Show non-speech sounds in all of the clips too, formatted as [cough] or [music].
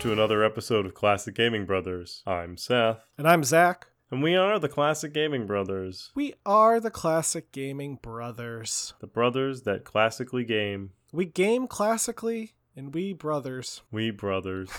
to another episode of Classic Gaming Brothers. I'm Seth, And I'm Zach. and we are the Classic Gaming Brothers, We are the Classic Gaming Brothers. the brothers that classically game. We game classically, and we brothers. [laughs] We brothers.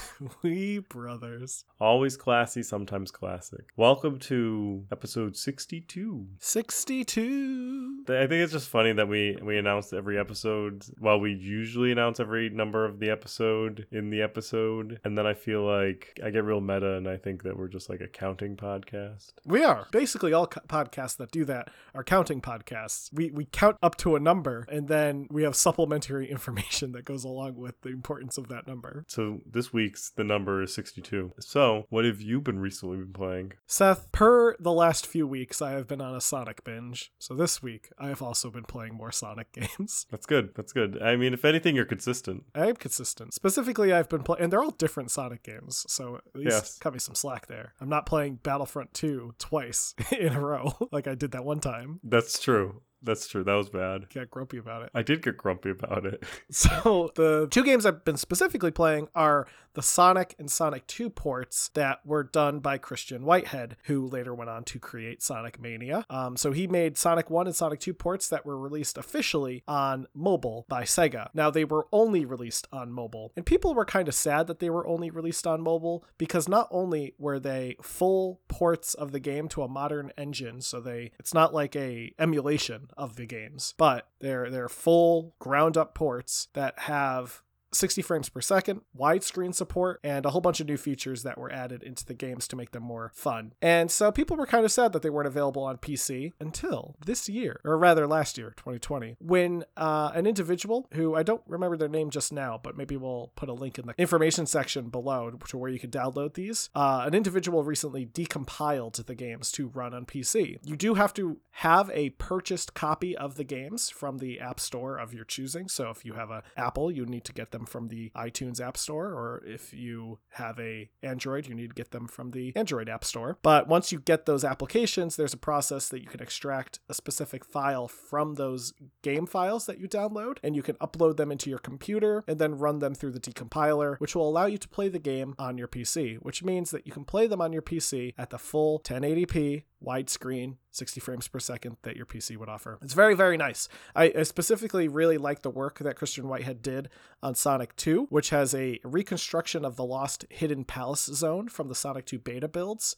We brothers. Always classy, sometimes classic. Welcome to episode 62. 62. I think it's just funny that we we announce every episode. Well, we usually announce every number of the episode in the episode, and then I feel like I get real meta, and I think that we're just like a counting podcast. We are. Basically, all co- podcasts that do that are counting podcasts. We, we count up to a number, and then we have supplementary [laughs] information that goes along with the importance of that number. So this week's the number is 62. So what have you been recently been playing? Seth, per the last few weeks, I have been on a Sonic binge. So this week, I have also been playing more Sonic [laughs] games. That's good. That's good. I mean, if anything, you're consistent. I am consistent. Specifically, I've been playing, and they're all different Sonic games, so at least Yes. cut me some slack there. I'm not playing Battlefront 2 twice [laughs] in a row [laughs] like I did that one time. That's true. That's true. That was bad. Got grumpy about it. I did get grumpy about it. So the two games I've been specifically playing are the Sonic and Sonic 2 ports that were done by Christian Whitehead, who later went on to create Sonic Mania. Um, so he made Sonic 1 and Sonic 2 ports that were released officially on mobile by Sega. Now they were only released on mobile, and people were kind of sad that they were only released on mobile because not only were they full ports of the game to a modern engine, so they it's not like a emulation of the games, but they're they're full ground up ports that have 60 frames per second, widescreen support, and a whole bunch of new features that were added into the games to make them more fun. And so people were kind of sad that they weren't available on PC until this year, or rather last year, 2020, when uh, an individual who I don't remember their name just now, but maybe we'll put a link in the information section below to where you can download these. Uh, an individual recently decompiled the games to run on PC. You do have to have a purchased copy of the games from the App Store of your choosing. So if you have a Apple, you need to get them from the iTunes App Store, or if you have a Android, you need to get them from the Android App Store. But once you get those applications, there's a process that you can extract a specific file from those game files that you download, and you can upload them into your computer and then run them through the decompiler, which will allow you to play the game on your PC, which means that you can play them on your PC at the full 1080p widescreen 60 frames per second that your PC would offer. It's very, very nice. I I specifically really like the work that Christian Whitehead did on Sonic 2, which has a reconstruction of the lost Hidden Palace zone from the Sonic 2 beta builds.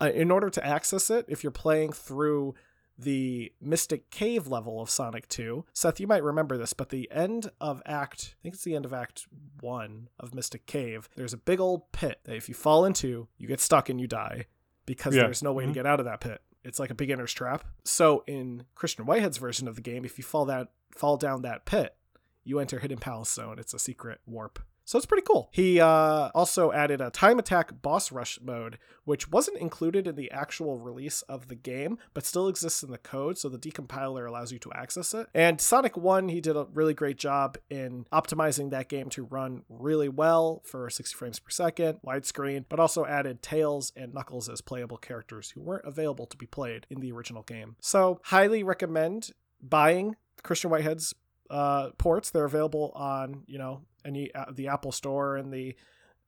Uh, in order to access it, if you're playing through the Mystic Cave level of Sonic 2. Seth, you might remember this, but the end of Act, I think it's the end of Act 1 of Mystic Cave, there's a big old pit that if you fall into, you get stuck and you die because Yeah. there's no way Mhm. to get out of that pit. It's like a beginner's trap. So in Christian Whitehead's version of the game, if you fall that fall down that pit, you enter Hidden Palace Zone. It's a secret warp. So it's pretty cool. He uh, also added a time attack boss rush mode, which wasn't included in the actual release of the game, but still exists in the code. So the decompiler allows you to access it. And Sonic 1, he did a really great job in optimizing that game to run really well for 60 frames per second, widescreen, but also added Tails and Knuckles as playable characters who weren't available to be played in the original game. So highly recommend buying Christian Whitehead's uh, ports. They're available on you know any uh, the Apple Store and the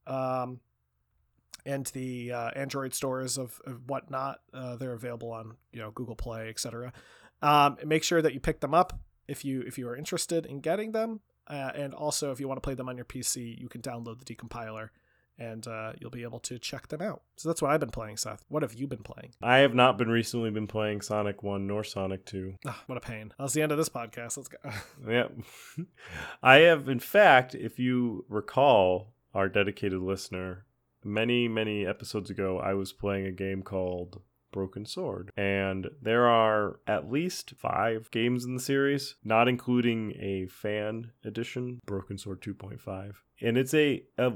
um, and the uh, Android stores of, of whatnot. Uh, they're available on you know Google Play, etc. Um, make sure that you pick them up if you if you are interested in getting them, uh, and also if you want to play them on your PC, you can download the decompiler. And uh, you'll be able to check them out. So that's what I've been playing, Seth. What have you been playing? I have not been recently been playing Sonic 1 nor Sonic 2. Ah, what a pain. That's the end of this podcast. Let's go. [laughs] Yeah. [laughs] I have, in fact, if you recall, our dedicated listener, many, many episodes ago, I was playing a game called Broken Sword. And there are at least five games in the series, not including a fan edition, Broken Sword 2.5. And it's a, a,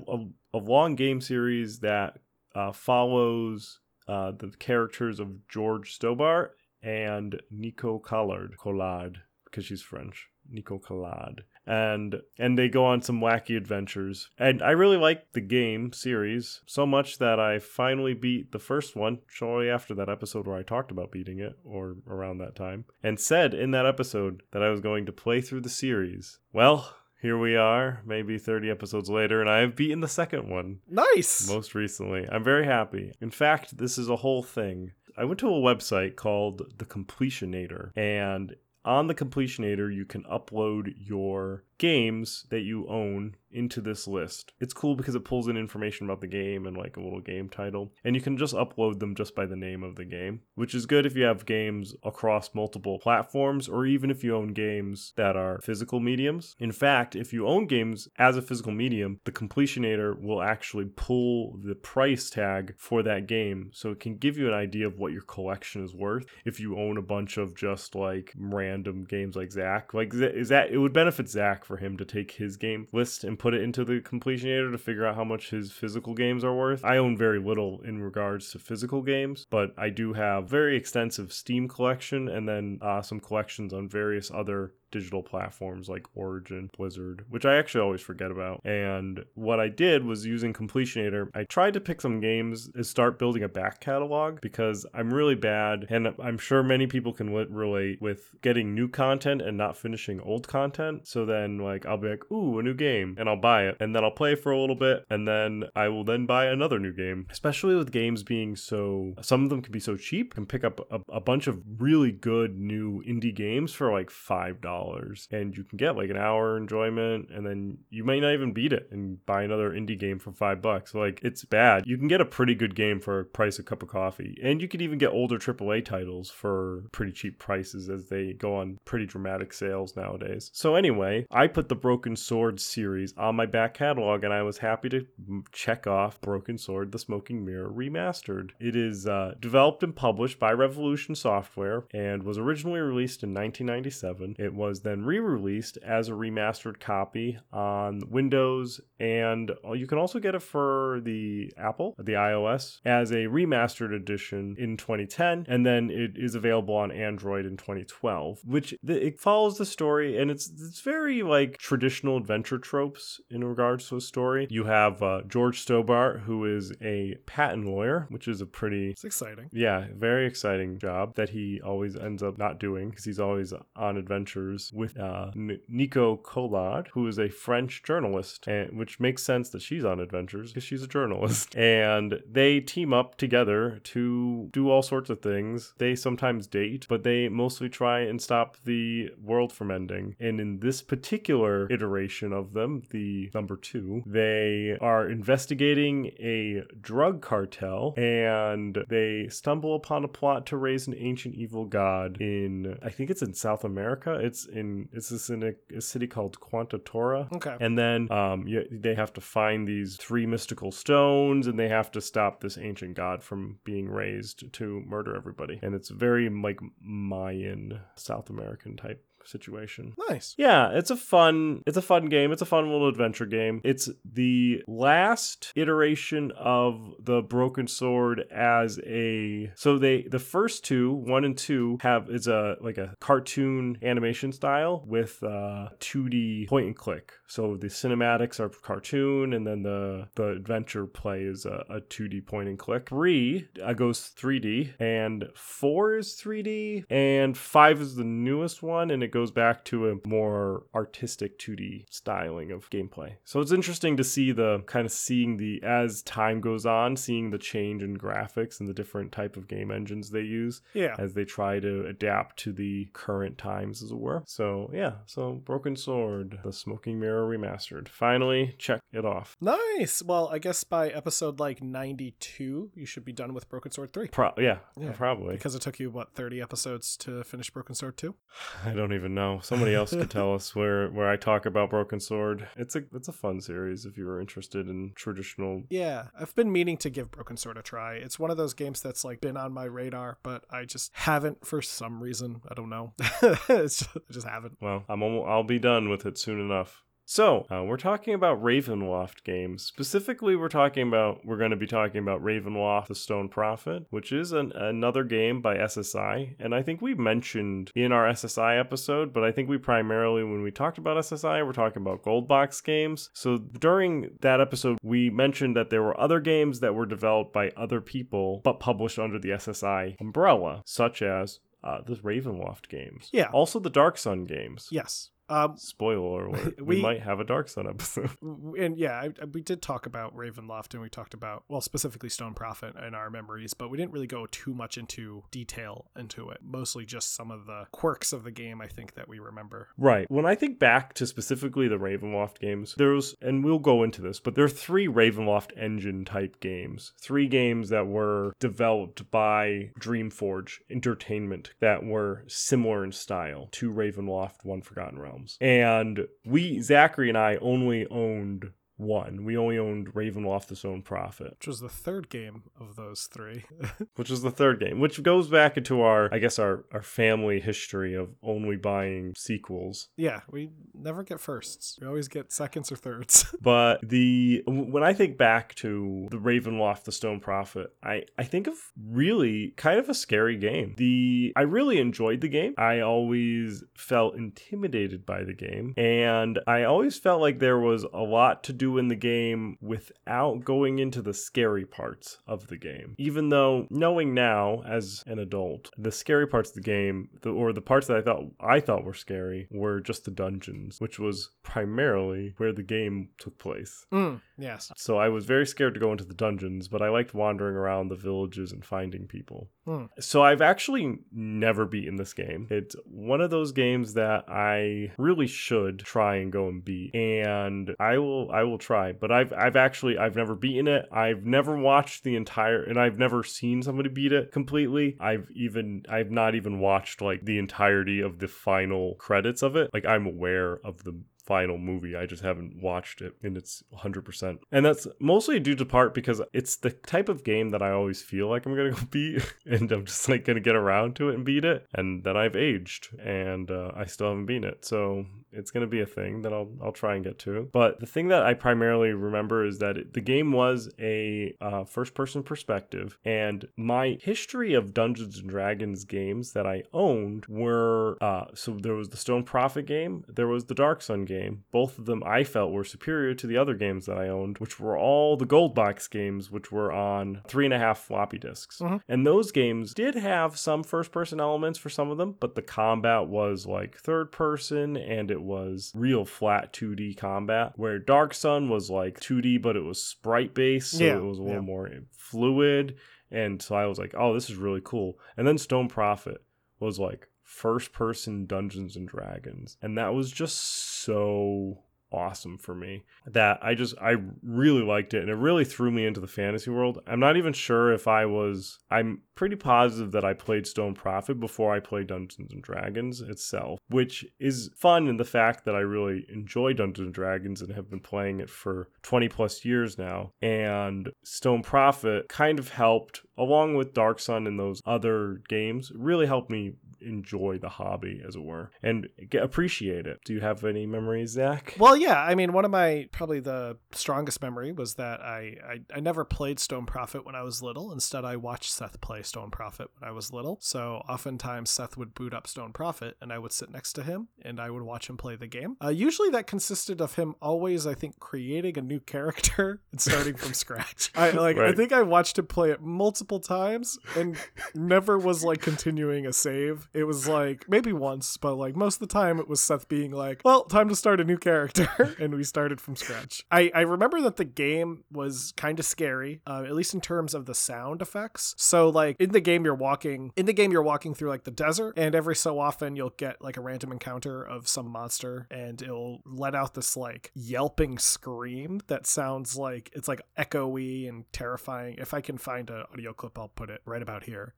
a, long game series that uh, follows uh, the characters of George Stobbart and Nico Collard, Collard, because she's French. Nico Collard. And and they go on some wacky adventures. And I really like the game series so much that I finally beat the first one shortly after that episode where I talked about beating it or around that time and said in that episode that I was going to play through the series. Well, here we are, maybe 30 episodes later, and I have beaten the second one Nice. most recently. I'm very happy. In fact, this is a whole thing. I went to a website called The Completionator, and on the Completionator, you can upload your games that you own into this list. It's cool because it pulls in information about the game and like a little game title, and you can just upload them just by the name of the game, which is good if you have games across multiple platforms or even if you own games that are physical mediums. In fact, if you own games as a physical medium, the Completionator will actually pull the price tag for that game so it can give you an idea of what your collection is worth. If you own a bunch of just like random games like Zach, like is that it would benefit Zach for him to take his game list and put it into the completionator to figure out how much his physical games are worth. I own very little in regards to physical games, but I do have very extensive Steam collection and then uh, some collections on various other digital platforms like Origin, Blizzard, which I actually always forget about. And what I did was using Completionator, I tried to pick some games and start building a back catalog because I'm really bad, and I'm sure many people can relate with getting new content and not finishing old content. So then, like, I'll be like, ooh, a new game, and I'll buy it, and then I'll play for a little bit, and then I will then buy another new game. Especially with games being so, some of them can be so cheap, can pick up a, a bunch of really good new indie games for like $5 dollars and you can get like an hour enjoyment and then you might not even beat it and buy another indie game for five bucks. Like it's bad. You can get a pretty good game for a price of a cup of coffee and you could even get older aaa titles for pretty cheap prices as they go on pretty dramatic sales nowadays. So anyway i put the broken sword series on my back catalog and i was happy to check off broken sword the smoking mirror remastered. It is uh, developed and published by revolution software and was originally released in 1997 it was was then re released as a remastered copy on Windows, and uh, you can also get it for the Apple, the iOS, as a remastered edition in 2010, and then it is available on Android in 2012, which it follows the story, and it's it's very like traditional adventure tropes in regards to a story. You have uh, George Stobbart, who is a patent lawyer, which is a pretty it's exciting, yeah, very exciting job that he always ends up not doing because he's always on adventures with uh, N- Nico Collard, who is a French journalist, and, which makes sense that she's on adventures because she's a journalist. [laughs] and they team up together to do all sorts of things. They sometimes date, but they mostly try and stop the world from ending. And in this particular iteration of them, the number two, they are investigating a drug cartel and they stumble upon a plot to raise an ancient evil god in, I think it's in South America. It's in it's this in a, a city called Quantatora. Okay. And then um, you, they have to find these three mystical stones, and they have to stop this ancient god from being raised to murder everybody. And it's very like Mayan South American type situation. Nice. Yeah, it's a fun it's a fun game. It's a fun little adventure game. It's the last iteration of the Broken Sword as a so they the first two, 1 and 2 have is a like a cartoon animation style with uh 2D point and click. So the cinematics are cartoon and then the the adventure play is a, a 2D point and click. 3 uh, goes 3D and 4 is 3D and 5 is the newest one and it goes back to a more artistic 2D styling of gameplay. So it's interesting to see the kind of seeing the as time goes on, seeing the change in graphics and the different type of game engines they use. Yeah. As they try to adapt to the current times, as it were. So yeah, so Broken Sword, the Smoking Mirror remastered. Finally, check it off. Nice. Well, I guess by episode like 92, you should be done with Broken Sword 3. Pro- yeah, yeah, probably. Because it took you what 30 episodes to finish Broken Sword 2? [sighs] I don't even know. Somebody else could tell us [laughs] where where I talk about Broken Sword. It's a it's a fun series if you were interested in traditional. Yeah, I've been meaning to give Broken Sword a try. It's one of those games that's like been on my radar, but I just haven't for some reason. I don't know. [laughs] just, I just haven't. Well, I'm almost, I'll be done with it soon enough. So, uh, we're talking about Ravenloft games. Specifically, we're talking about, we're going to be talking about Ravenloft the Stone Prophet, which is an, another game by SSI. And I think we mentioned in our SSI episode, but I think we primarily, when we talked about SSI, we're talking about Goldbox games. So, during that episode, we mentioned that there were other games that were developed by other people, but published under the SSI umbrella, such as uh, the Ravenloft games. Yeah. Also the Dark Sun games. Yes. Um, Spoiler [laughs] alert: we, We- might have a Dark Sun episode. [laughs] and yeah, I, I- we did talk about Ravenloft and we talked about, well, specifically Stone Prophet in our memories, but we didn't really go too much into detail into it. Mostly just some of the quirks of the game, I think, that we remember. Right. When I think back to specifically the Ravenloft games, there's, and we'll go into this, but there are three Ravenloft engine type games. Three games that were developed by Dreamforge Intertainment that were similar in style to Ravenloft One Forgotten Realms. And we, Zachary and I, only owned one. We only owned Ravenloft the Stone Prophet. Which was the third game of those three. [laughs] which was the third game, which goes back into our, I guess, our, our family history of only buying sequels. yeah, we never get firsts. We always get seconds or thirds. [laughs] But the when I think back to the Ravenloft, the Stone Prophet, I I think of really kind of a scary game. The I really enjoyed the game. I always felt intimidated by the game, and I always felt like there was a lot to do in the game without going into the scary parts of the game. Even though knowing now as an adult, the scary parts of the game, the, or the parts that I thought I thought were scary, were just the dungeons, which was primarily where the game took place. mm, yes. So I was very scared to go into the dungeons, but I liked wandering around the villages and finding people. Hmm. So I've actually never beaten this game. It's one of those games that I really should try and go and beat. And I will I will try, but I've I've actually I've never beaten it. I've never watched the entire and I've never seen somebody beat it completely. I've even I've not even watched like the entirety of the final credits of it. Like I'm aware of the final movie. I just haven't watched it in its 100%. And that's mostly due to part because it's the type of game that I always feel like I'm going to go [laughs] beat and I'm just like going to get around to it and beat it. And then I've aged and uh, I still haven't beaten it. So it's going to be a thing that I'll, I'll try and get to. But the thing that I primarily remember is that it, the game was a uh, first person perspective. And my history of Dungeons and Dragons games that I owned were uh, so there was the Stone Prophet game, there was the Dark Sun game. Both of them I felt were superior to the other games that I owned, which were all the Gold Box games, which were on three and a half floppy disks. Mhm. And those games did have some first person elements for some of them, but the combat was like third person and it was real flat 2D combat, where Dark Sun was like 2D, but it was sprite based, so Yeah, it was a little yeah. more fluid. And so I was like, oh, this is really cool. And then Stone Prophet was like first person Dungeons and Dragons. And that was just so awesome for me that I just I really liked it and it really threw me into the fantasy world. I'm not even sure if I was I'm pretty positive that I played Stone Prophet before I played Dungeons and Dragons itself, which is fun in the fact that I really enjoy Dungeons and Dragons and have been playing it for 20 plus years now. And Stone Prophet kind of helped along with Dark Sun and those other games really helped me enjoy the hobby as it were and appreciate it. Do you have any memories, Zach? Well, yeah. I mean, one of my probably the strongest memory was that I, I I never played Stone Prophet when I was little. Instead, I watched Seth play Stone Prophet when I was little. So oftentimes Seth would boot up Stone Prophet, and I would sit next to him and I would watch him play the game. Uh, usually, that consisted of him always, I think, creating a new character [laughs] and starting from scratch. [laughs] I like. I think I watched him play it multiple times and never was like continuing a save. It was like maybe once, but like most of the time it was Seth being like, "Well, time to start a new character," [laughs] and we started from scratch. I I remember that the game was kind of scary, uh, at least in terms of the sound effects. So like in the game you're walking in the game you're walking through like the desert, and every so often you'll get like a random encounter of some monster, and it'll let out this like yelping scream that sounds like it's like echoey and terrifying. If I can find an audio clip, I'll put it right about here.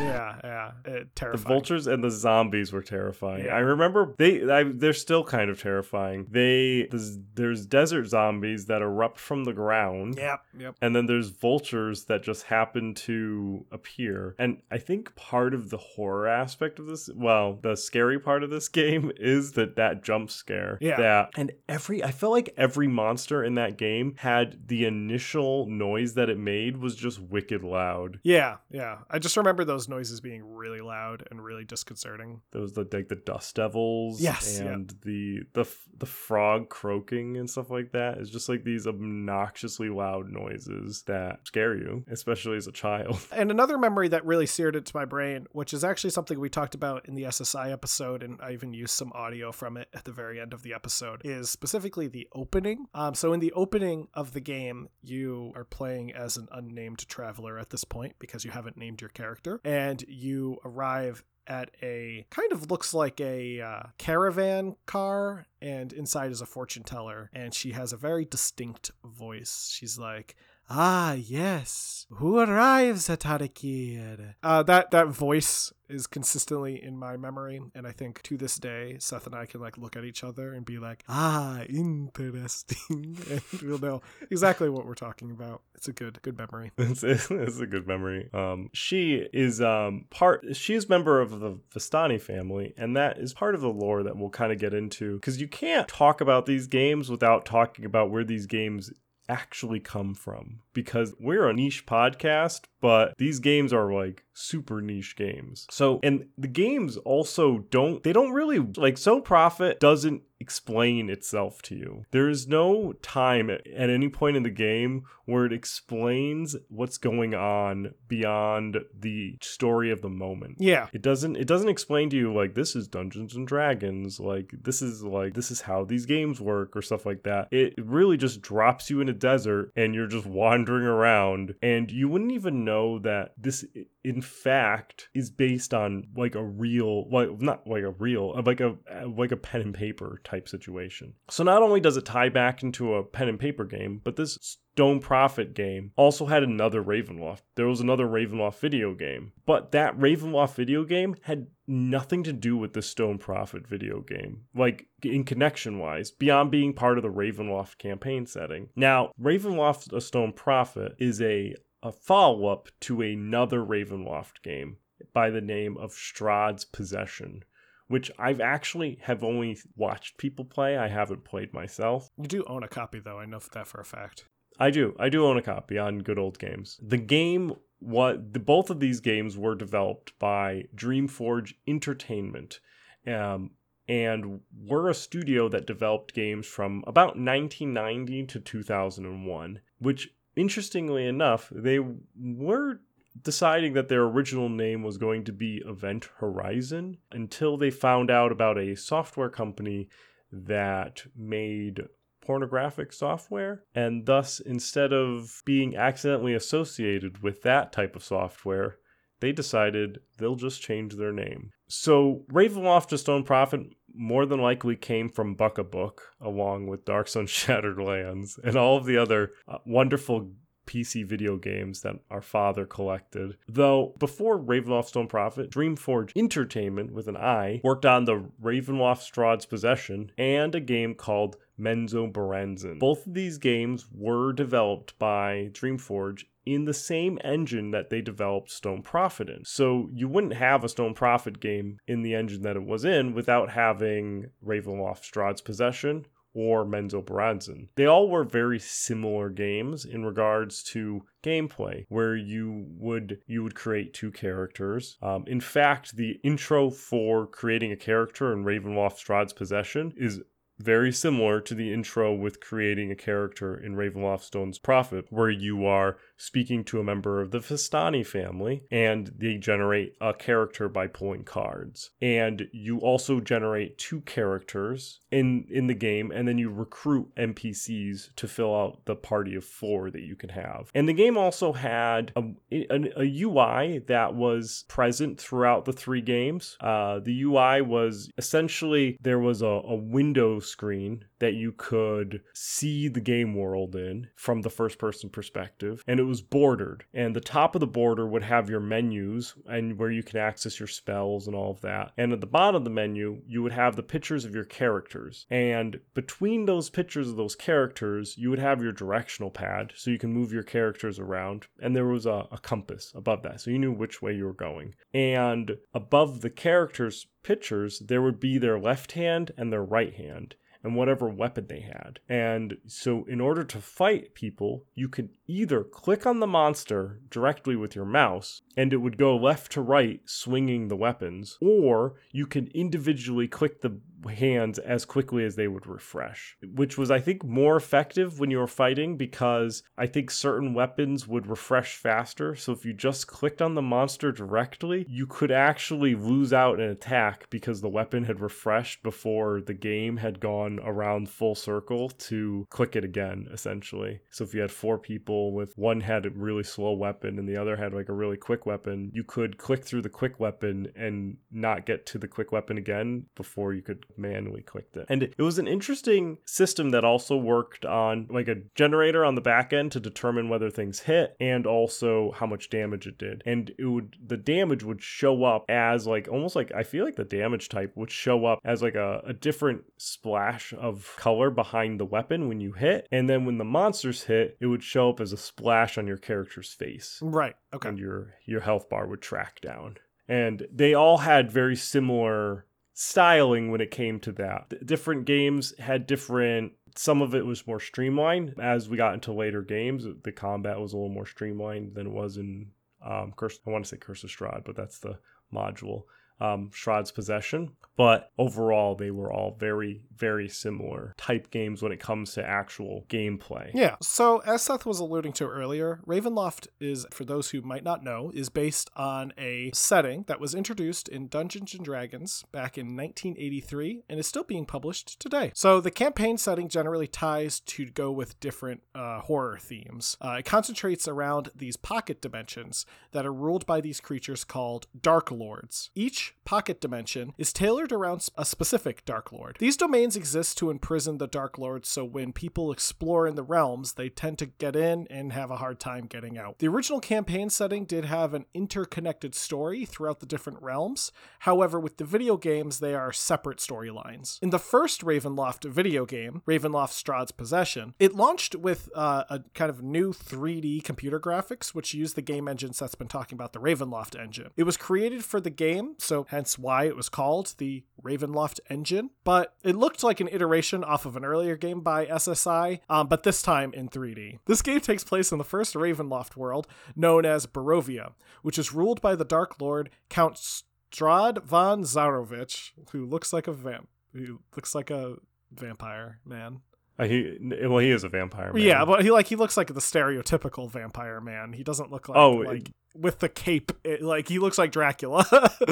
Yeah, yeah, it, The vultures and the zombies were terrifying. Yeah. I remember they I, they're still kind of terrifying. They there's, there's desert zombies that erupt from the ground. Yep, yep. And then there's vultures that just happen to appear. And I think part of the horror aspect of this, well, the scary part of this [laughs] game is that that jump scare. Yeah. That and every I felt like every monster in that game had the initial noise that it made was just wicked loud. Yeah, yeah. I just remember those noises being really loud and really disconcerting. There was the like the dust devils, Yes, and the the the frog croaking and stuff like that. It's just like these obnoxiously loud noises that scare you, especially as a child. [laughs] And another memory that really seared into my brain, which is actually something we talked about in the SSI episode, and I even used some audio from it at the very end of the episode, is specifically the opening. Um, so, in the opening of the game, you are playing as an unnamed traveler at this point because you haven't named your character, and you arrive at a kind of looks like a uh, caravan car, and inside is a fortune teller, and she has a very distinct voice. She's like, Ah, yes. Who arrives at Harakir? Uh, that that voice is consistently in my memory, and I think to this day, Seth and I can like look at each other and be like, "Ah, interesting," [laughs] and we'll know exactly what we're talking about. It's a good good memory. [laughs] it's, it's a good memory. Um, she is um part. She is member of the Vistani family, and that is part of the lore that we'll kind of get into because you can't talk about these games without talking about where these games actually come from because we're a niche podcast but these games are like super niche games. So and the games also don't they don't really like so profit doesn't explain itself to you. There is no time at, at any point in the game where it explains what's going on beyond the story of the moment. Yeah, it doesn't it doesn't explain to you like this is Dungeons and Dragons, like this is like this is how these games work or stuff like that. It really just drops you in a desert and you're just [laughs] wandering around and you wouldn't even know that this in fact is based on like a real like not like a real uh, like a like a pen and paper type situation. So not only does it tie back into a pen and paper game, but this Stone Prophet game also had another Ravenloft. There was another Ravenloft video game, but that Ravenloft video game had nothing to do with the Stone Prophet video game, like in connection wise, beyond being part of the Ravenloft campaign setting. Now, Ravenloft A Stone Prophet is a, a follow up to another Ravenloft game by the name of Strahd's Possession. Which I've actually have only watched people play. I haven't played myself. you do own a copy though. I know that for a fact. I do. I do own a copy on Good Old Games. The game what the, both of these games were developed by Dreamforge Intertainment. Um, and we're a studio that developed games from about 1990 to 2001, which interestingly enough, they were deciding that their original name was going to be Event Horizon until they found out about a software company that made pornographic software. And thus, instead of being accidentally associated with that type of software, they decided they'll just change their name. So, Ravenloft to Stone Prophet more than likely came from Buck a Book, along with Dark Sun [laughs] Shattered Lands and all of the other uh, wonderful PC video games that our father collected. Though before Ravenloft Stone Prophet, Dreamforge Intertainment with an I worked on the Ravenloft Strahd's Possession and a game called Menzoberranzan. Both of these games were developed by Dreamforge in the same engine that they developed Stone Prophet in. So you wouldn't have a Stone Prophet game in the engine that it was in without having Ravenloft Strahd's Possession or Berenzin. They all were very similar games in regards to gameplay, where you would you would create two characters. Um, in fact, the intro for creating a character in Ravenloft Strahd's Possession is very similar to the intro with creating a character in Ravenloft Stone's Prophet, where you are speaking to a member of the Vistani family and they generate a character by pulling cards. And you also generate two characters in, in the game, and then you recruit NPCs to fill out the party of four that you can have. And the game also had a, a, a UI that was present throughout the three games. Uh, the UI was essentially there was a, a window screen that you could see the game world in from the first person perspective and it was bordered. And the top of the border would have your menus and where you can access your spells and all of that. And at the bottom of the menu you would have the pictures of your characters. And between those pictures of those characters you would have your directional pad so you can move your characters around. And there was a, a compass above that so you knew which way you were going. And above the characters pictures there would be their left hand and their right hand and whatever weapon they had. And so, in order to fight people, you could either click on the monster directly with your mouse and it would go left to right swinging the weapons, or you could individually click the hands as quickly as they would refresh, which was, I think, more effective when you were fighting because I think certain weapons would refresh faster. So if you just clicked on the monster directly, you could actually lose out an attack because the weapon had refreshed before the game had gone around full circle to click it again, essentially. So if you had four people with one had a really slow weapon and the other had like a really quick weapon, you could click through the quick weapon and not get to the quick weapon again before you could manually clicked it. And it was an interesting system that also worked on like a generator on the back end to determine whether things hit and also how much damage it did. And it would the damage would show up as like almost like I feel like the damage type would show up as like a, a different splash of color behind the weapon when you hit. And then when the monsters hit, it would show up as a splash on your character's face. Right. Okay. And your your health bar would track down and they all had very similar styling when it came to that. different games had different some of it was more streamlined as we got into later games the combat was a little more streamlined than it was in um curse i want to say curse of strahd but that's the module um, Strahd's Possession. But overall, they were all very, very similar type games when it comes to actual gameplay. Yeah. So, as Seth was alluding to earlier, Ravenloft is, for those who might not know, is based on a setting that was introduced in Dungeons and Dragons back in 1983 and is still being published today. So, the campaign setting generally ties to go with different uh, horror themes. Uh, it concentrates around these pocket dimensions that are ruled by these creatures called Dark Lords. Each pocket dimension is tailored around a specific Dark Lord. These domains exist to imprison the Dark Lord, so when people explore in the realms, they tend to get in and have a hard time getting out. The original campaign setting did have an interconnected story throughout the different realms. However, with the video games, they are separate storylines. In the first Ravenloft video game, Ravenloft Strahd's Possession, it launched with uh, a kind of new 3D computer graphics, which used the game engines that's been talking about, the Ravenloft engine. It was created for the game, so hence why it was called the Ravenloft engine. But it looked like an iteration off of an earlier game by SSI, um, but this time in 3D. This game takes place in the first Ravenloft world, known as Barovia, which is ruled by the Dark Lord Count Strahd von Zarovich, who looks like a vamp. Who looks like a vampire man. Uh, he well, he is a vampire. Man. Yeah, but he like he looks like the stereotypical vampire man. He doesn't look like oh, like with the cape. It, like he looks like Dracula.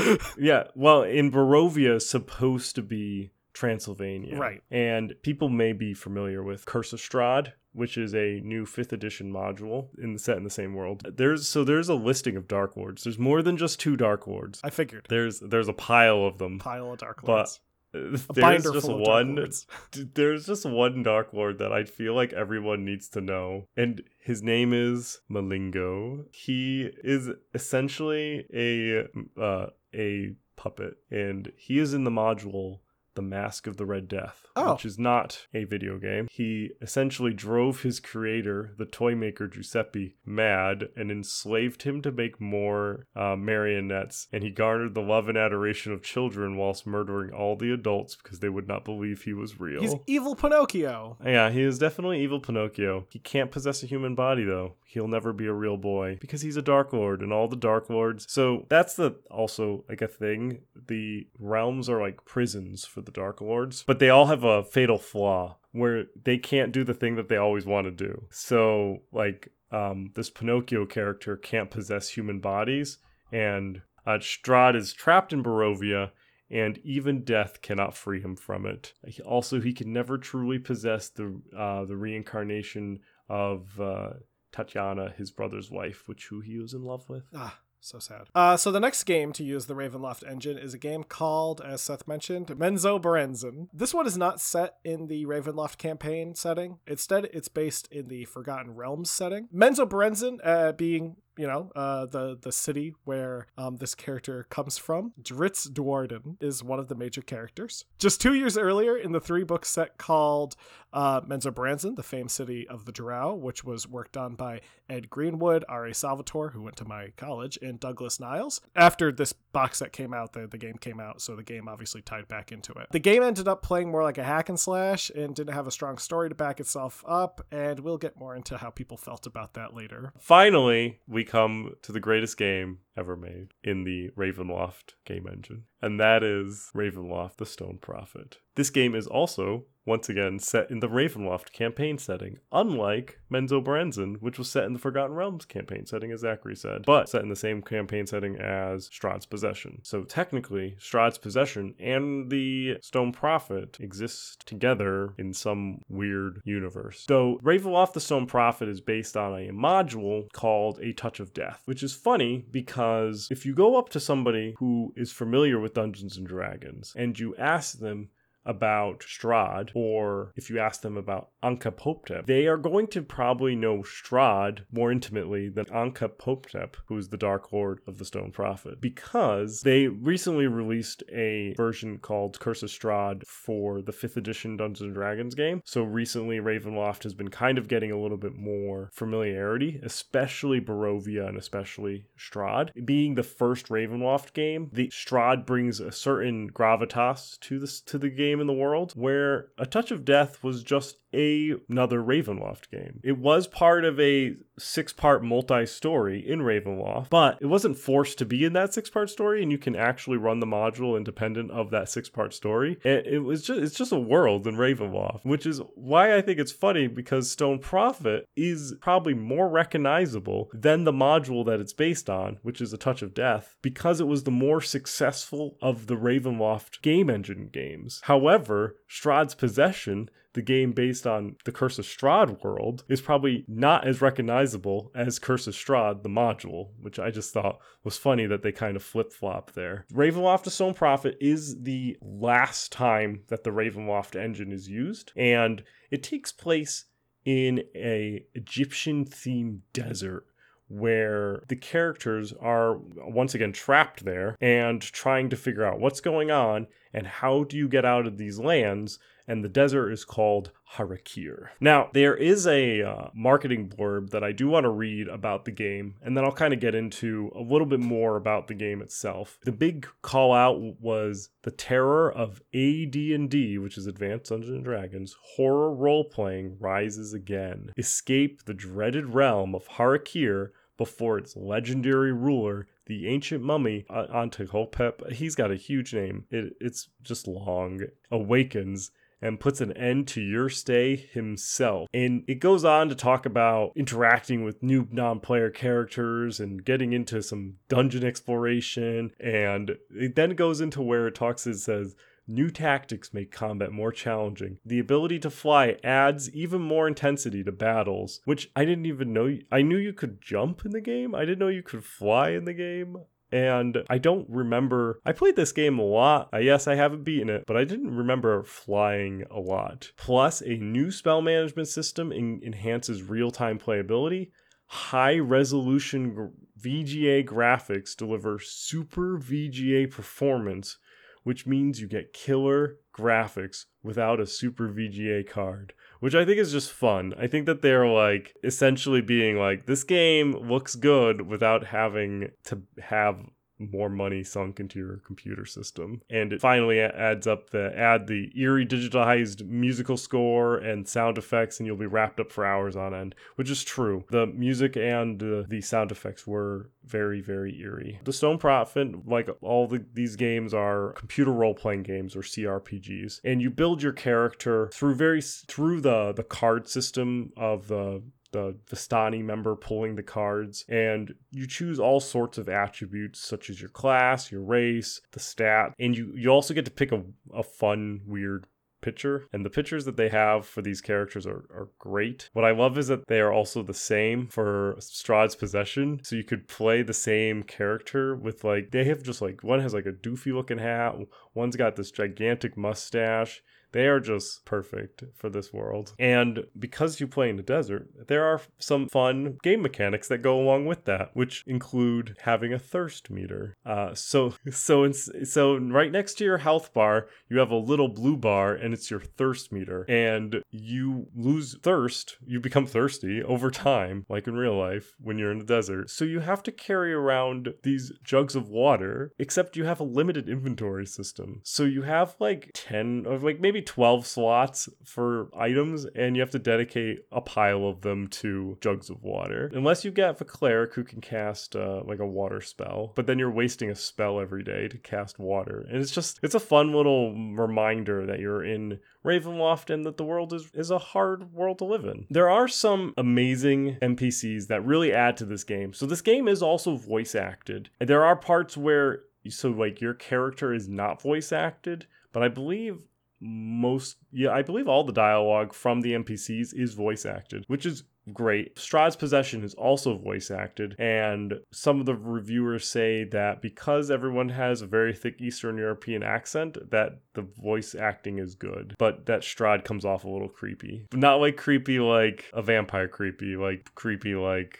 [laughs] yeah, well, in Barovia, supposed to be Transylvania, right? And people may be familiar with Curse of Strahd, which is a new fifth edition module in the set in the same world. There's so there's a listing of Dark Lords. There's more than just two Dark Lords. I figured. There's there's a pile of them. Pile of Dark Lords. There's just one [laughs] there's just one dark lord that i feel like everyone needs to know and his name is Maligno. He is essentially a uh, a puppet and he is in the module the Mask of the Red Death, oh. which is not a video game. He essentially drove his creator, the toy maker Giuseppe, mad and enslaved him to make more uh, marionettes. And he garnered the love and adoration of children whilst murdering all the adults because they would not believe he was real. He's evil Pinocchio. Yeah, he is definitely evil Pinocchio. He can't possess a human body though. He'll never be a real boy because he's a Dark Lord and all the Dark Lords. So that's the also like a thing. The realms are like prisons for the Dark Lords, but they all have a fatal flaw where they can't do the thing that they always want to do. So, like, um, this Pinocchio character can't possess human bodies, and uh, Strahd is trapped in Barovia, and even death cannot free him from it. Also, he can never truly possess the uh, the reincarnation of uh, Tatiana, his brother's wife, which who he was in love with. Ah. So sad. Uh, so the next game to use the Ravenloft engine is a game called, as Seth mentioned, Menzo Menzoberranzan. This one is not set in the Ravenloft campaign setting. Instead, it's based in the Forgotten Realms setting. Menzoberranzan uh, being you know, uh, the the city where um, this character comes from. Drizzt Do'Urden is one of the major characters. Just two years earlier, in the three book set called uh, the famed city of the Drow, which was worked on by Ed Greenwood, R.A. Salvatore, who went to my college, and Douglas Niles. After this box set came out, the, the game came out, so the game obviously tied back into it. The game ended up playing more like a hack and slash and didn't have a strong story to back itself up, and we'll get more into how people felt about that later. Finally, we come to the greatest game ever made in the Ravenloft game engine, and that is Ravenloft the Stone Prophet. This game is also once again set in the Ravenloft campaign setting, unlike Menzoberranzan, which was set in the Forgotten Realms campaign setting, as Zachary said, but set in the same campaign setting as Strahd's Possession. So technically, Strahd's Possession and the Stone Prophet exist together in some weird universe. Though Ravenloft the Stone Prophet is based on a module called A Touch of Death, which is funny because if you go up to somebody who is familiar with Dungeons and Dragons and you ask them, about Strahd, or if you ask them about Ankh-Poptep, they are going to probably know Strahd more intimately than Ankh-Poptep, who is the Dark Lord of the Stone Prophet, because they recently released a version called Curse of Strahd for the 5th edition Dungeons and Dragons game. So recently, Ravenloft has been kind of getting a little bit more familiarity, especially Barovia and especially Strahd. Being the first Ravenloft game, the Strahd brings a certain gravitas to this to the game game in the world where A Touch of Death was just a, another Ravenloft game. It was part of a six part multi story in Ravenloft, but it wasn't forced to be in that six part story, and you can actually run the module independent of that six part story. It, it, was just it's just a world in Ravenloft, which is why I think it's funny because Stone Prophet is probably more recognizable than the module that it's based on, which is A Touch of Death, because it was the more successful of the Ravenloft game engine games. However, Strahd's Possession the game based on the Curse of Strahd world is probably not as recognizable as Curse of Strahd, the module, which I just thought was funny that they kind of flip flop there. Ravenloft the Stone Prophet is the last time that the Ravenloft engine is used, and it takes place in a Egyptian themed desert where the characters are once again trapped there and trying to figure out what's going on and how do you get out of these lands and the desert is called Harakir. Now, there is a uh, marketing blurb that I do want to read about the game, and then I'll kind of get into a little bit more about the game itself. The big call out was the terror of AD&D, which is Advanced Dungeons and Dragons, horror role-playing rises again. Escape the dreaded realm of Harakir before its legendary ruler the ancient mummy uh, Antehotep, he's got a huge name. It, it's just long. Awakens and puts an end to your stay himself. And it goes on to talk about interacting with new non player characters and getting into some dungeon exploration. And it then goes into where it talks, it says, New tactics make combat more challenging. The ability to fly adds even more intensity to battles, which I didn't even know. I knew you could jump in the game. I didn't know you could fly in the game. And I don't remember. I played this game a lot. Yes, I haven't beaten it, but I didn't remember flying a lot. Plus, a new spell management system en- enhances real time playability. High resolution VGA graphics deliver super VGA performance, which means you get killer graphics without a super VGA card which I think is just fun. I think that they're like essentially being like, this game looks good without having to have more money sunk into your computer system. And it finally adds up the add the eerie digitalized musical score and sound effects, and you'll be wrapped up for hours on end, which is true. The music and uh, the sound effects were very, very eerie. The Stone Prophet, like all the, these games, are computer role playing games or CRPGs, and you build your character through very through the the card system of the the Vistani member pulling the cards, and you choose all sorts of attributes such as your class, your race, the stat, and you you also get to pick a, a fun, weird picture and the pictures that they have for these characters are, are great. What i love is that they are also the same for strahd's possession so you could play the same character with like they have just like one has like a doofy looking hat one's got this gigantic mustache They are just perfect for this world. And because you play in the desert, there are some fun game mechanics that go along with that, which include having a thirst meter. Uh, so [laughs] so so right next to your health bar, you have a little blue bar, and it's your thirst meter. And you lose thirst, you become thirsty over time, like in real life when you're in the desert. So you have to carry around these jugs of water, except you have a limited inventory system. So you have like 10 or like maybe 12 slots for items, and you have to dedicate a pile of them to jugs of water. Unless you get a cleric who can cast uh, like a water spell, but then you're wasting a spell every day to cast water. And it's just, it's a fun little reminder that you're in Ravenloft and that the world is, is a hard world to live in. There are some amazing NPCs that really add to this game. So this game is also voice acted. There are parts where so like your character is not voice acted, but I believe most yeah i believe all the dialogue from the npcs is voice acted which is great. Strahd's possession is also voice acted and some of the reviewers say that because everyone has a very thick eastern european accent that the voice acting is good but that strahd comes off a little creepy. But not like creepy like a vampire creepy like creepy like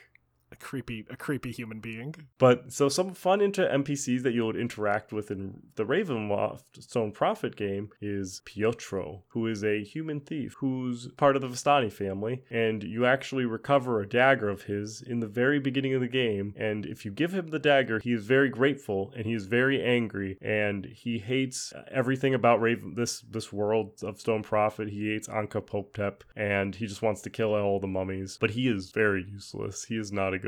creepy a creepy human being. But so some fun into NPCs that you would interact with in the Ravenloft Stone Prophet game is Pietro, who is a human thief who's part of the Vistani family, and you actually recover a dagger of his in the very beginning of the game. And if you give him the dagger, he is very grateful and he is very angry and he hates everything about Raven this this world of Stone Prophet. He hates Ankh-Hotep and he just wants to kill all the mummies. But he is very useless. He is not a good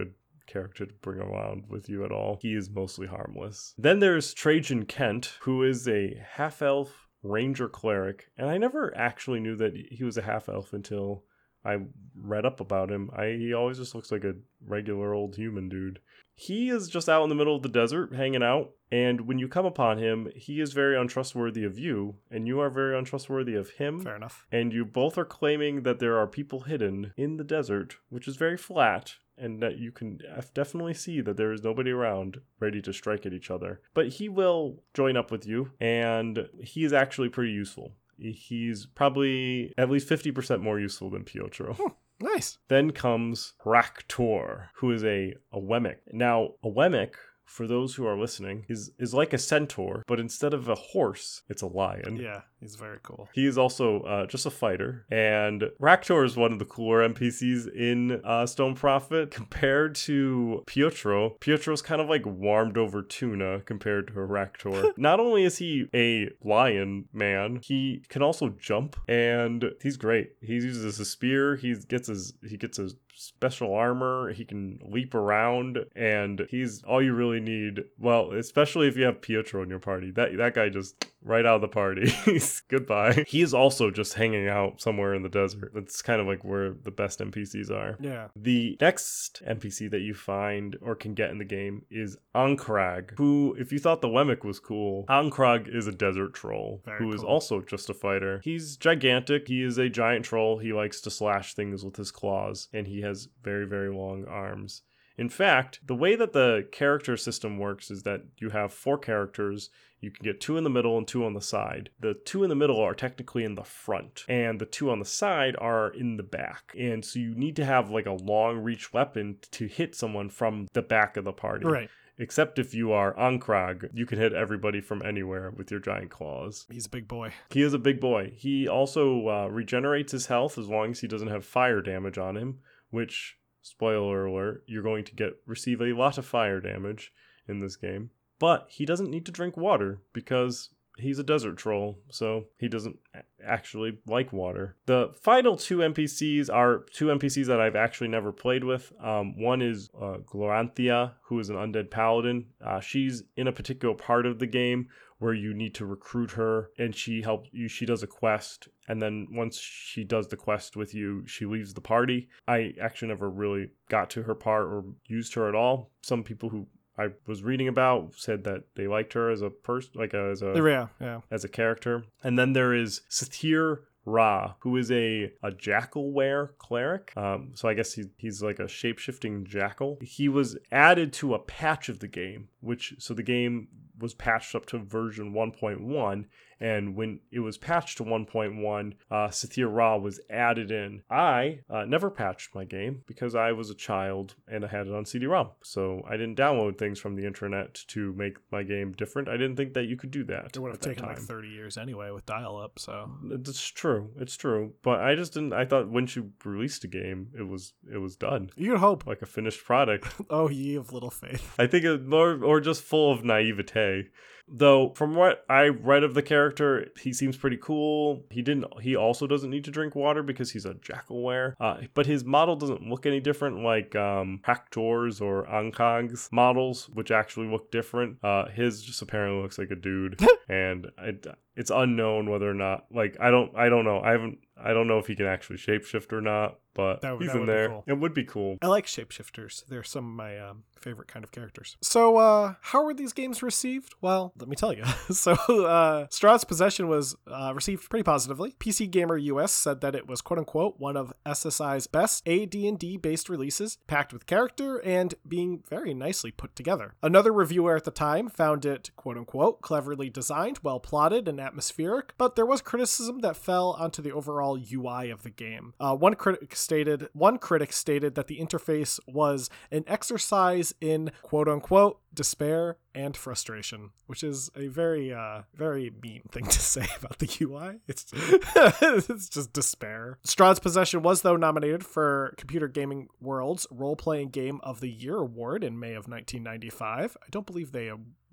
character to bring around with you at all. He is mostly harmless. Then there's Trajan Kent, who is a half elf ranger cleric, and I never actually knew that he was a half elf until I read up about him. I he always just looks like a regular old human dude. He is just out in the middle of the desert hanging out, and when you come upon him, he is very untrustworthy of you, and you are very untrustworthy of him. Fair enough. And you both are claiming that there are people hidden in the desert, which is very flat, and that you can definitely see that there is nobody around ready to strike at each other. But he will join up with you, and he is actually pretty useful. He's probably at least 50% more useful than Pietro. Hmm, nice. Then comes Raktor, who is a, a Wemic. Now, a Wemic for those who are listening, is is like a centaur, but instead of a horse, it's a lion. Yeah, he's very cool. He is also uh, just a fighter, and Raktor is one of the cooler NPCs in uh, Stone Prophet compared to Pietro. Pietro's kind of like warmed over tuna compared to Raktor. [laughs] Not only is he a lion man, he can also jump, and he's great. He uses a spear. He gets his he gets his special armor. He can leap around, and he's all you really need. Well, especially if you have Pietro in your party. That that guy just right out of the party. [laughs] Goodbye. He is also just hanging out somewhere in the desert. That's kind of like where the best NPCs are. Yeah. The next NPC that you find or can get in the game is Ankrag, who, if you thought the Wemic was cool, Ankrag is a desert troll Very who cool. is also just a fighter. He's gigantic. He is a giant troll. He likes to slash things with his claws, and he has very, very long arms. In fact, the way that the character system works is that you have four characters. You can get two in the middle and two on the side. The two in the middle are technically in the front, and the two on the side are in the back. And so you need to have like a long reach weapon to hit someone from the back of the party. Right. Except if you are Ankrag, you can hit everybody from anywhere with your giant claws. He's a big boy. He is a big boy. He also uh, regenerates his health as long as he doesn't have fire damage on him, which spoiler alert, you're going to get receive a lot of fire damage in this game. But he doesn't need to drink water because he's a desert troll, so he doesn't actually like water. The final two NPCs are two NPCs that I've actually never played with. Um, one is uh, Gloranthia, who is an undead paladin. Uh, she's in a particular part of the game where you need to recruit her and she helps you she does a quest and then once she does the quest with you she leaves the party i actually never really got to her part or used her at all some people who i was reading about said that they liked her as a person like a, as a Yeah, yeah. as a character. And then there is Satir Ra, who is a, a jackalwere cleric. Um, so I guess he, he's like a shape shifting jackal. He was added to a patch of the game, which so the game was patched up to version 1.1 And when it was patched to 1.1, uh, Sathir Ra was added in. I uh, never patched my game because I was a child and I had it on CD-ROM, so I didn't download things from the internet to make my game different. I didn't think that you could do that. It would have taken like 30 years anyway with dial up, so. It's true. It's true. But I just didn't. I thought once you released a game, it was it was done, You'd hope. like a finished product. [laughs] Oh, ye of little faith. I think it or or just full of naivete. Though from what I read of the character, he seems pretty cool. He didn't. He also doesn't need to drink water because he's a jackalwere. Uh, but his model doesn't look any different like um, Hector's or Ankrag's models, which actually look different. Uh, his just apparently looks like a dude, [laughs] and it, it's unknown whether or not. Like I don't. I don't know. I haven't. I don't know if he can actually shapeshift or not. But That he's that in there. cool. It would be cool. I like shapeshifters. They're some of my um, favorite kind of characters. So, uh, how were these games received? Well, let me tell you. [laughs] so, uh, Strahd's Possession was uh, received pretty positively. PC Gamer US said that it was "quote unquote" one of SSI's best AD&D based releases, packed with character and being very nicely put together. Another reviewer at the time found it "quote unquote" cleverly designed, well plotted, and atmospheric, but there was criticism that fell onto the overall UI of the game. Uh, one critic stated one critic stated that the interface was an exercise in quote unquote despair and frustration, which is a very uh very mean thing to [laughs] say about the UI. It's [laughs] it's just despair. Strahd's Possession was though nominated for Computer Gaming World's Role Playing Game of the Year award in May of 1995. I don't believe they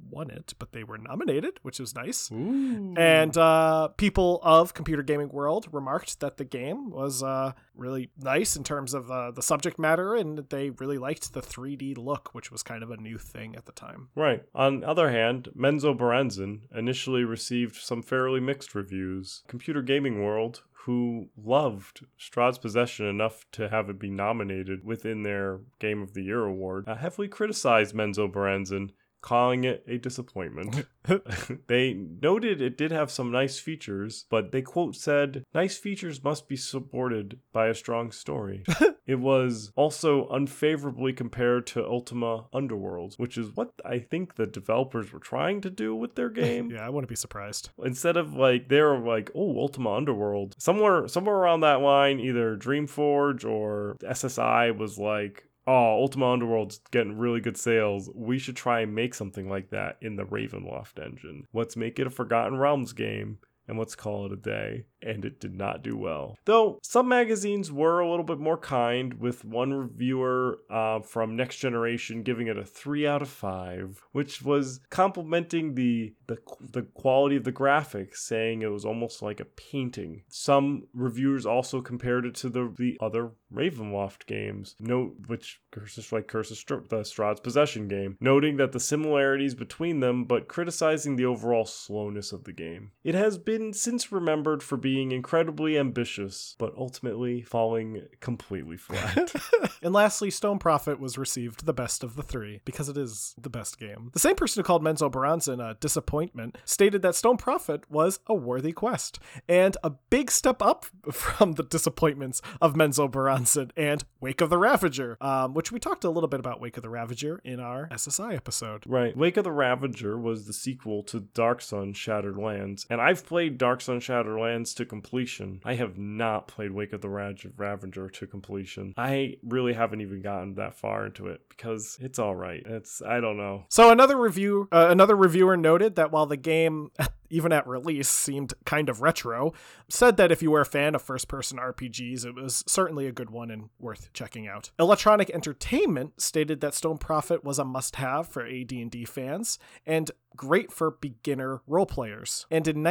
won it, but they were nominated, which was nice. Ooh. And uh, people of Computer Gaming World remarked that the game was uh, really nice in terms of uh, the subject matter, and they really liked the 3D look, which was kind of a new thing at the time. Right. On the other hand, Menzoberranzan initially received some fairly mixed reviews. Computer Gaming World, who loved Strahd's Possession enough to have it be nominated within their Game of the Year award, uh, heavily criticized Menzoberranzan, calling it a disappointment. [laughs] they noted it did have some nice features, but they quote said, Nice features must be supported by a strong story. [laughs] it was also unfavorably compared to Ultima Underworld, which is what I think the developers were trying to do with their [laughs] game. Yeah, I wouldn't be surprised. Instead of like they were like, oh, Ultima Underworld. Somewhere somewhere around that line, either Dreamforge or SSI was like, oh, Ultima Underworld's getting really good sales. We should try and make something like that in the Ravenloft engine. Let's make it a Forgotten Realms game and let's call it a day. And it did not do well. Though some magazines were a little bit more kind, with one reviewer uh, from Next Generation giving it a three out of five, which was complimenting the, the the quality of the graphics, saying it was almost like a painting. Some reviewers also compared it to the the other Ravenloft games, note which curses like Curses the Strahd's Possession game, noting that the similarities between them, but criticizing the overall slowness of the game. It has been since remembered for being incredibly ambitious, but ultimately falling completely flat. [laughs] and lastly, Stone Prophet was received the best of the three because it is the best game. The same person who called Menzoberranzan a disappointment stated that Stone Prophet was a worthy quest and a big step up [laughs] from the disappointments of Menzoberranzan and Wake of the Ravager, um, which we talked a little bit about Wake of the Ravager in our SSI episode. Right. Wake of the Ravager was the sequel to Dark Sun Shattered Lands, and I've played Dark Sun Shattered Lands to completion. I have not played Wake of the Ravager to completion. I really haven't even gotten that far into it because it's all right. It's I don't know. So another review, uh, another reviewer noted that while the game, [laughs] even at release, seemed kind of retro, said that if you were a fan of first-person RPGs, it was certainly a good one and worth checking out. Electronic Entertainment stated that Stone Prophet was a must-have for AD&D fans and great for beginner role players. And in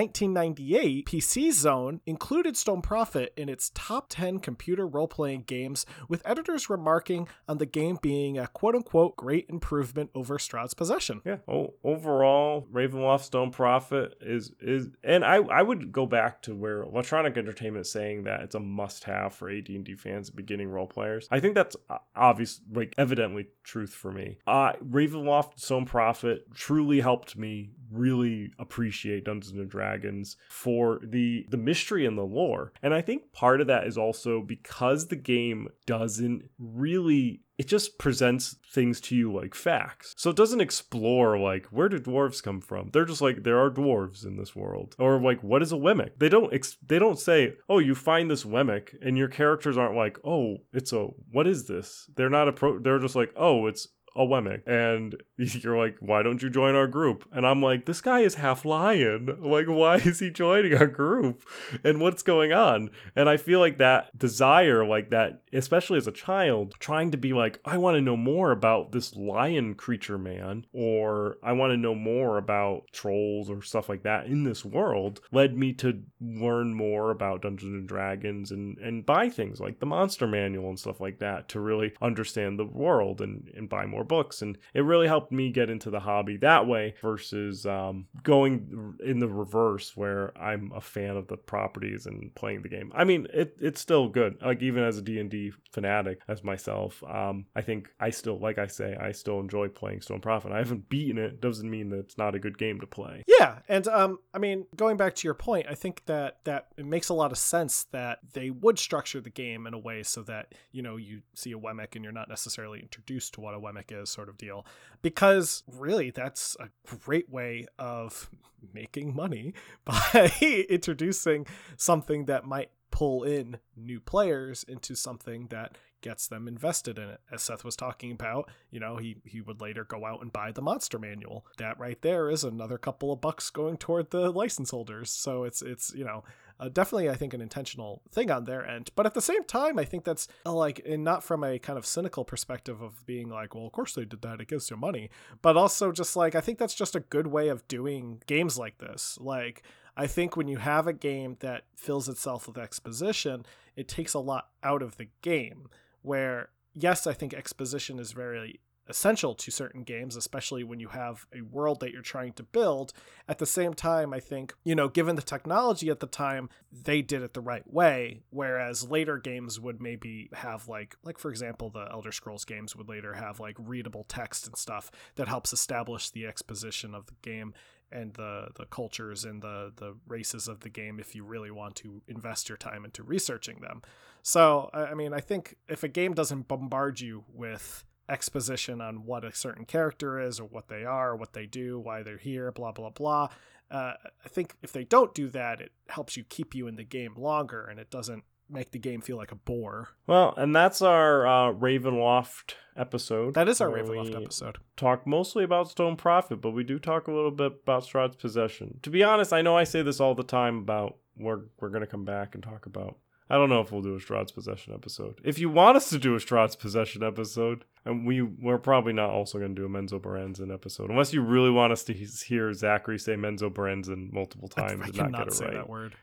1998, PC Zone included Stone Prophet in its top 10 computer role-playing games, with editors remarking on the game being a quote-unquote great improvement over Strahd's Possession. Yeah. Oh, overall, Ravenloft Stone Prophet is is, and I I would go back to where Electronic Entertainment is saying that it's a must-have for AD&D fans, beginning role players. I think that's obvious, like evidently truth for me. Uh Ravenloft Stone Prophet truly helped me really appreciate Dungeons and Dragons for the the mystery and the lore. And I think part of that is also because the game doesn't really it just presents things to you like facts. So it doesn't explore like where do dwarves come from. They're just like there are dwarves in this world, or like what is a wemic. They don't ex- they don't say oh you find this wemic and your characters aren't like oh it's a what is this. They're not a pro. They're just like oh it's a Wemic. And [laughs] you're like, why don't you join our group? And I'm like, this guy is half lion. [laughs] Like, why is he joining our group? And what's going on? And I feel like that desire, like that, especially as a child, trying to be like, I want to know more about this lion creature man, or I want to know more about trolls or stuff like that in this world, led me to learn more about Dungeons and Dragons and, and buy things like the monster manual and stuff like that to really understand the world and, and buy more books. And it really helped me get into the hobby that way versus um, going in the reverse where I'm a fan of the properties and playing the game. I mean, it, it's still good. Like even as a D&D fanatic as myself, um, I think I still, like I say, I still enjoy playing Stone Prophet. I haven't beaten it. Doesn't mean that it's not a good game to play. Yeah. And um, I mean, going back to your point, I think that, that it makes a lot of sense that they would structure the game in a way so that, you know, you see a Wemic and you're not necessarily introduced to what a Wemic is sort of deal. Because really that's a great way of making money [laughs] by introducing something that might pull in new players into something that gets them invested in it. As Seth was talking about, you know, he he would later go out and buy the monster manual. That right there is another couple of bucks going toward the license holders. So it's it's, you know, uh, definitely, I think, an intentional thing on their end. But at the same time, I think that's uh, like, and not from a kind of cynical perspective of being like, well, of course they did that. It gives you money. But also just like, I think that's just a good way of doing games like this. Like, I think when you have a game that fills itself with exposition, it takes a lot out of the game. Where, yes, I think exposition is very essential to certain games, especially when you have a world that you're trying to build. At the same time, I think, you know, given the technology at the time, they did it the right way, whereas later games would maybe have like like for example, the Elder Scrolls games would later have like readable text and stuff that helps establish the exposition of the game and the the cultures and the the races of the game if you really want to invest your time into researching them. So, I mean, I think if a game doesn't bombard you with exposition on what a certain character is or what they are, what they do, why they're here, blah, blah, blah. Uh, I think if they don't do that, it helps you keep you in the game longer and it doesn't make the game feel like a bore. Well, and that's our uh, Ravenloft episode. That is our Ravenloft episode. Talk mostly about Stone Prophet, but we do talk a little bit about Strahd's Possession. To be honest, I know I say this all the time about we're we're gonna come back and talk about I don't know if we'll do a Strahd's Possession episode. If you want us to do a Strahd's Possession episode, and we we're probably not also going to do a Menzoberranzan episode, unless you really want us to hear Zachary say Menzoberranzan multiple times I, I and not get it say right. that word.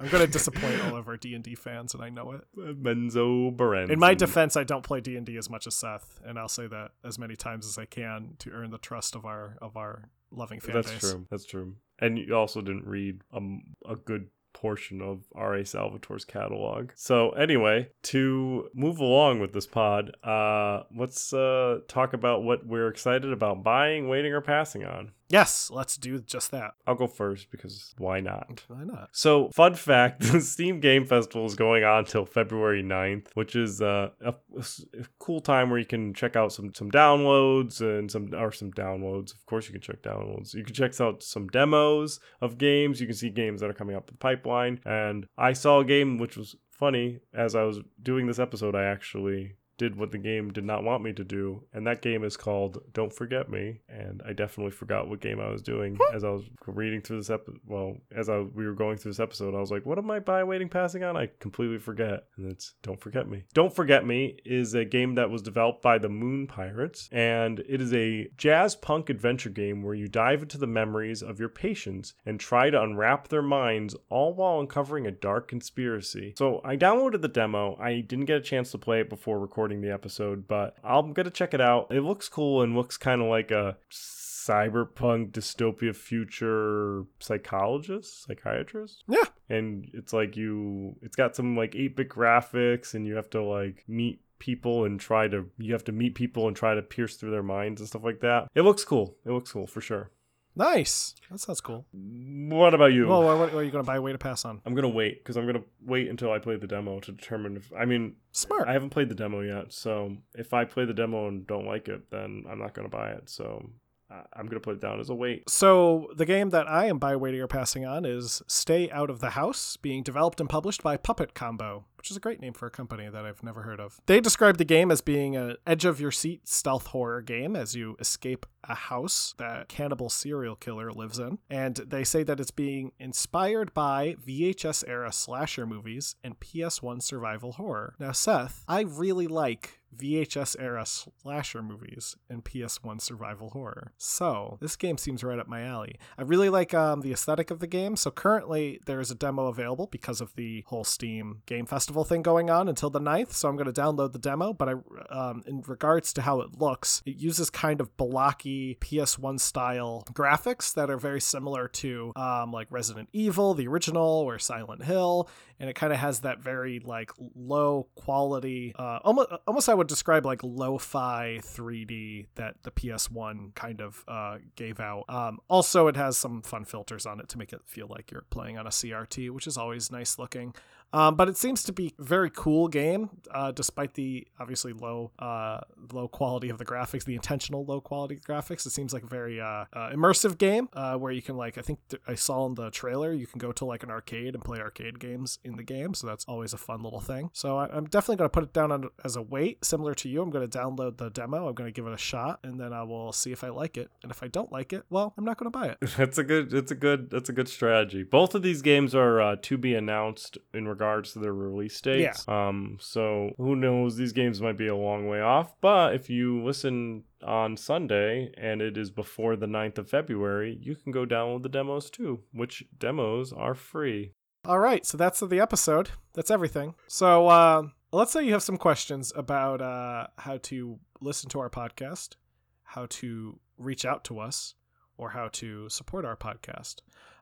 I'm going to disappoint all of our D and D fans, and I know it. Menzo Menzoberranzan. In my defense, I don't play D and D as much as Seth, and I'll say that as many times as I can to earn the trust of our of our loving fan That's base. true. That's true. And you also didn't read um, a good portion of R.A. Salvatore's catalog. So anyway, to move along with this pod, uh, let's uh, talk about what we're excited about buying, waiting, or passing on. Yes, let's do just that. I'll go first because why not? Why not? So, fun fact [laughs] the Steam Game Festival is going on till February 9th, which is uh, a, a cool time where you can check out some, some downloads and some, or some downloads. Of course, you can check downloads. You can check out some demos of games. You can see games that are coming up the pipeline. And I saw a game which was funny as I was doing this episode. I actually did what the game did not want me to do, and that game is called Don't Forget Me. And I definitely forgot what game I was doing as I was reading through this episode. Well, as I we were going through this episode, I was like, "What am I by waiting passing on?" I completely forget, and it's Don't Forget Me. Don't Forget Me is a game that was developed by the Moon Pirates, and it is a jazz punk adventure game where you dive into the memories of your patients and try to unwrap their minds, all while uncovering a dark conspiracy. So I downloaded the demo. I didn't get a chance to play it before recording the episode, but I'm gonna check it out. It looks cool and looks kind of like a cyberpunk dystopia future psychologist, psychiatrist. Yeah. And it's like you, it's got some like 8 bit graphics, and you have to like meet people and try to you have to meet people and try to pierce through their minds and stuff like that. It looks cool. It looks cool for sure. Nice. That sounds cool. What about you? Well, what, what are you going to buy? A way to pass on. I'm gonna wait because I'm gonna wait until I play the demo to determine if. I mean, Smart. I haven't played the demo yet, so if I play the demo and don't like it, then I'm not gonna buy it. So I- I'm gonna put it down as a wait. So the game that I am by waiting or passing on is Stay Out of the House, being developed and published by Puppet Combo, which is a great name for a company that I've never heard of. They describe the game as being an edge of your seat stealth horror game as you escape a house that cannibal serial killer lives in, and they say that it's being inspired by VHS era slasher movies and PS1 survival horror. Now, Seth, I really like VHS era slasher movies and PS1 survival horror. So this game seems right up my alley. I really like um, the aesthetic of the game. So currently there is a demo available because of the whole Steam Game Festival thing going on until the 9th. So I'm going to download the demo. But I, um, in regards to how it looks, it uses kind of blocky PS1 style graphics that are very similar to um, like Resident Evil, the original, or Silent Hill and it kind of has that very like low quality uh almost almost i would describe like lo-fi 3d that the ps1 kind of uh gave out um also it has some fun filters on it to make it feel like you're playing on a crt which is always nice looking um, but it seems to be very cool game, uh, despite the obviously low uh, low quality of the graphics, the intentional low quality graphics. It seems like a very uh, uh, immersive game uh, where you can like I think th- I saw in the trailer you can go to like an arcade and play arcade games in the game, so that's always a fun little thing. So I, I'm definitely going to put it down on, as a wait, similar to you. I'm going to download the demo. I'm going to give it a shot, and then I will see if I like it. And if I don't like it, well, I'm not going to buy it. [laughs] That's a good. That's a good. That's a good strategy. Both of these games are uh, to be announced in regards to their release dates. Um. So who knows? These games might be a long way off. But if you listen on Sunday and it is before the 9th of February, you can go download the demos too. Which demos are free. All right, so that's the episode. That's everything. So uh, let's say you have some questions about uh, how to listen to our podcast, how to reach out to us, or how to support our podcast.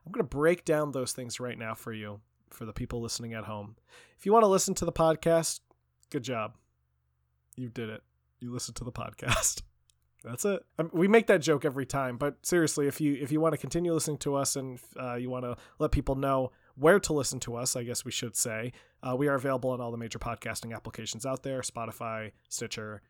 I'm going to break down those things right now for you, for the people listening at home. If you want to listen to the podcast, good job. You did it. You listened to the podcast. [laughs] That's it. Um, we make that joke every time, but seriously, if you if you want to continue listening to us and uh, you want to let people know where to listen to us, I guess we should say, uh, we are available on all the major podcasting applications out there: Spotify, Stitcher,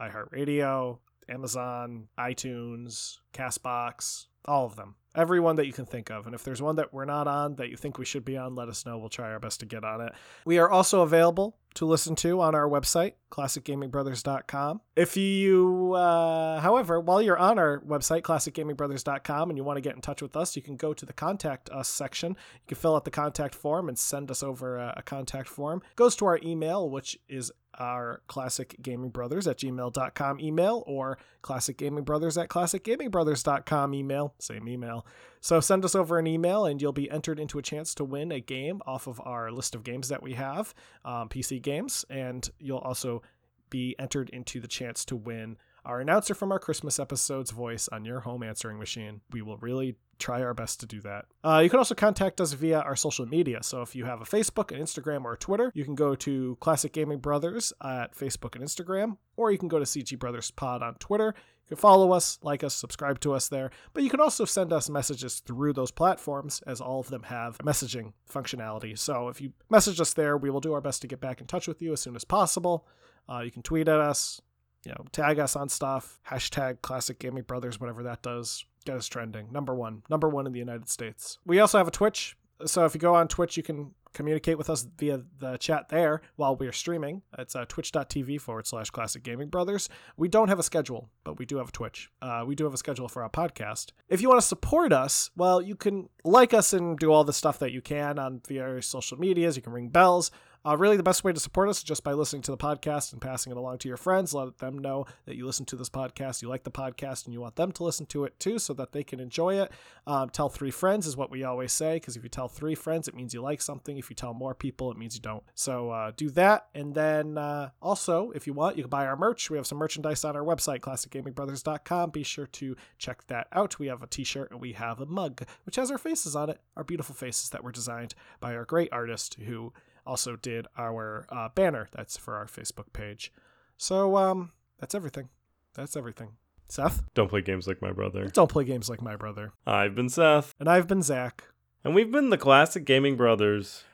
iHeartRadio, Amazon, iTunes, Castbox, all of them. Everyone that you can think of. And if there's one that we're not on that you think we should be on, let us know. We'll try our best to get on it. We are also available to listen to on our website, classicgamingbrothers.com. If you, uh, however, while you're on our website, classicgamingbrothers.com, and you want to get in touch with us, you can go to the contact us section. You can fill out the contact form and send us over a, a contact form. It goes to our email, which is our classic gaming brothers at gmail.com email or classic gaming brothers at classicgamingbrothers.com email same email. So send us over an email and you'll be entered into a chance to win a game off of our list of games that we have um, pc games and you'll also be entered into the chance to win our announcer from our Christmas episode's voice on your home answering machine. We will really try our best to do that. Uh, you can also contact us via our social media. So if you have a Facebook, an Instagram, or a Twitter, you can go to Classic Gaming Brothers at Facebook and Instagram, or you can go to CG Brothers Pod on Twitter. You can follow us, like us, subscribe to us there. But you can also send us messages through those platforms, as all of them have messaging functionality. So if you message us there, we will do our best to get back in touch with you as soon as possible. Uh, you can tweet at us, you know, tag us on stuff, hashtag classic gaming brothers, whatever that does. Get us trending. Number one. Number one in the United States. We also have a Twitch. So if you go on Twitch, you can communicate with us via the chat there while we're streaming. It's uh, twitch.tv forward slash classic gaming brothers. We don't have a schedule, but we do have a Twitch. Uh, we do have a schedule for our podcast. If you want to support us, well, you can like us and do all the stuff that you can on via social medias. You can ring bells. Uh, really, the best way to support us is just by listening to the podcast and passing it along to your friends. Let them know that you listen to this podcast, you like the podcast, and you want them to listen to it too so that they can enjoy it. Um, tell three friends is what we always say because if you tell three friends, it means you like something. If you tell more people, it means you don't. So uh, do that. And then uh, also, if you want, you can buy our merch. We have some merchandise on our website, classicgamingbrothers.com. Be sure to check that out. We have a t shirt and we have a mug, which has our faces on it, our beautiful faces that were designed by our great artist who also did our uh, banner that's for our Facebook page. So um, that's everything. That's everything. Seth, Don't play games like my brother. don't play games like my brother. I've been Seth, And I've been Zach. and we've been the classic gaming brothers.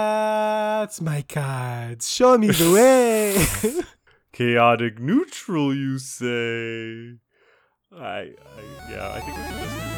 That's my cards. Show me the way. [laughs] Chaotic neutral, you say? I, I yeah, I think we can just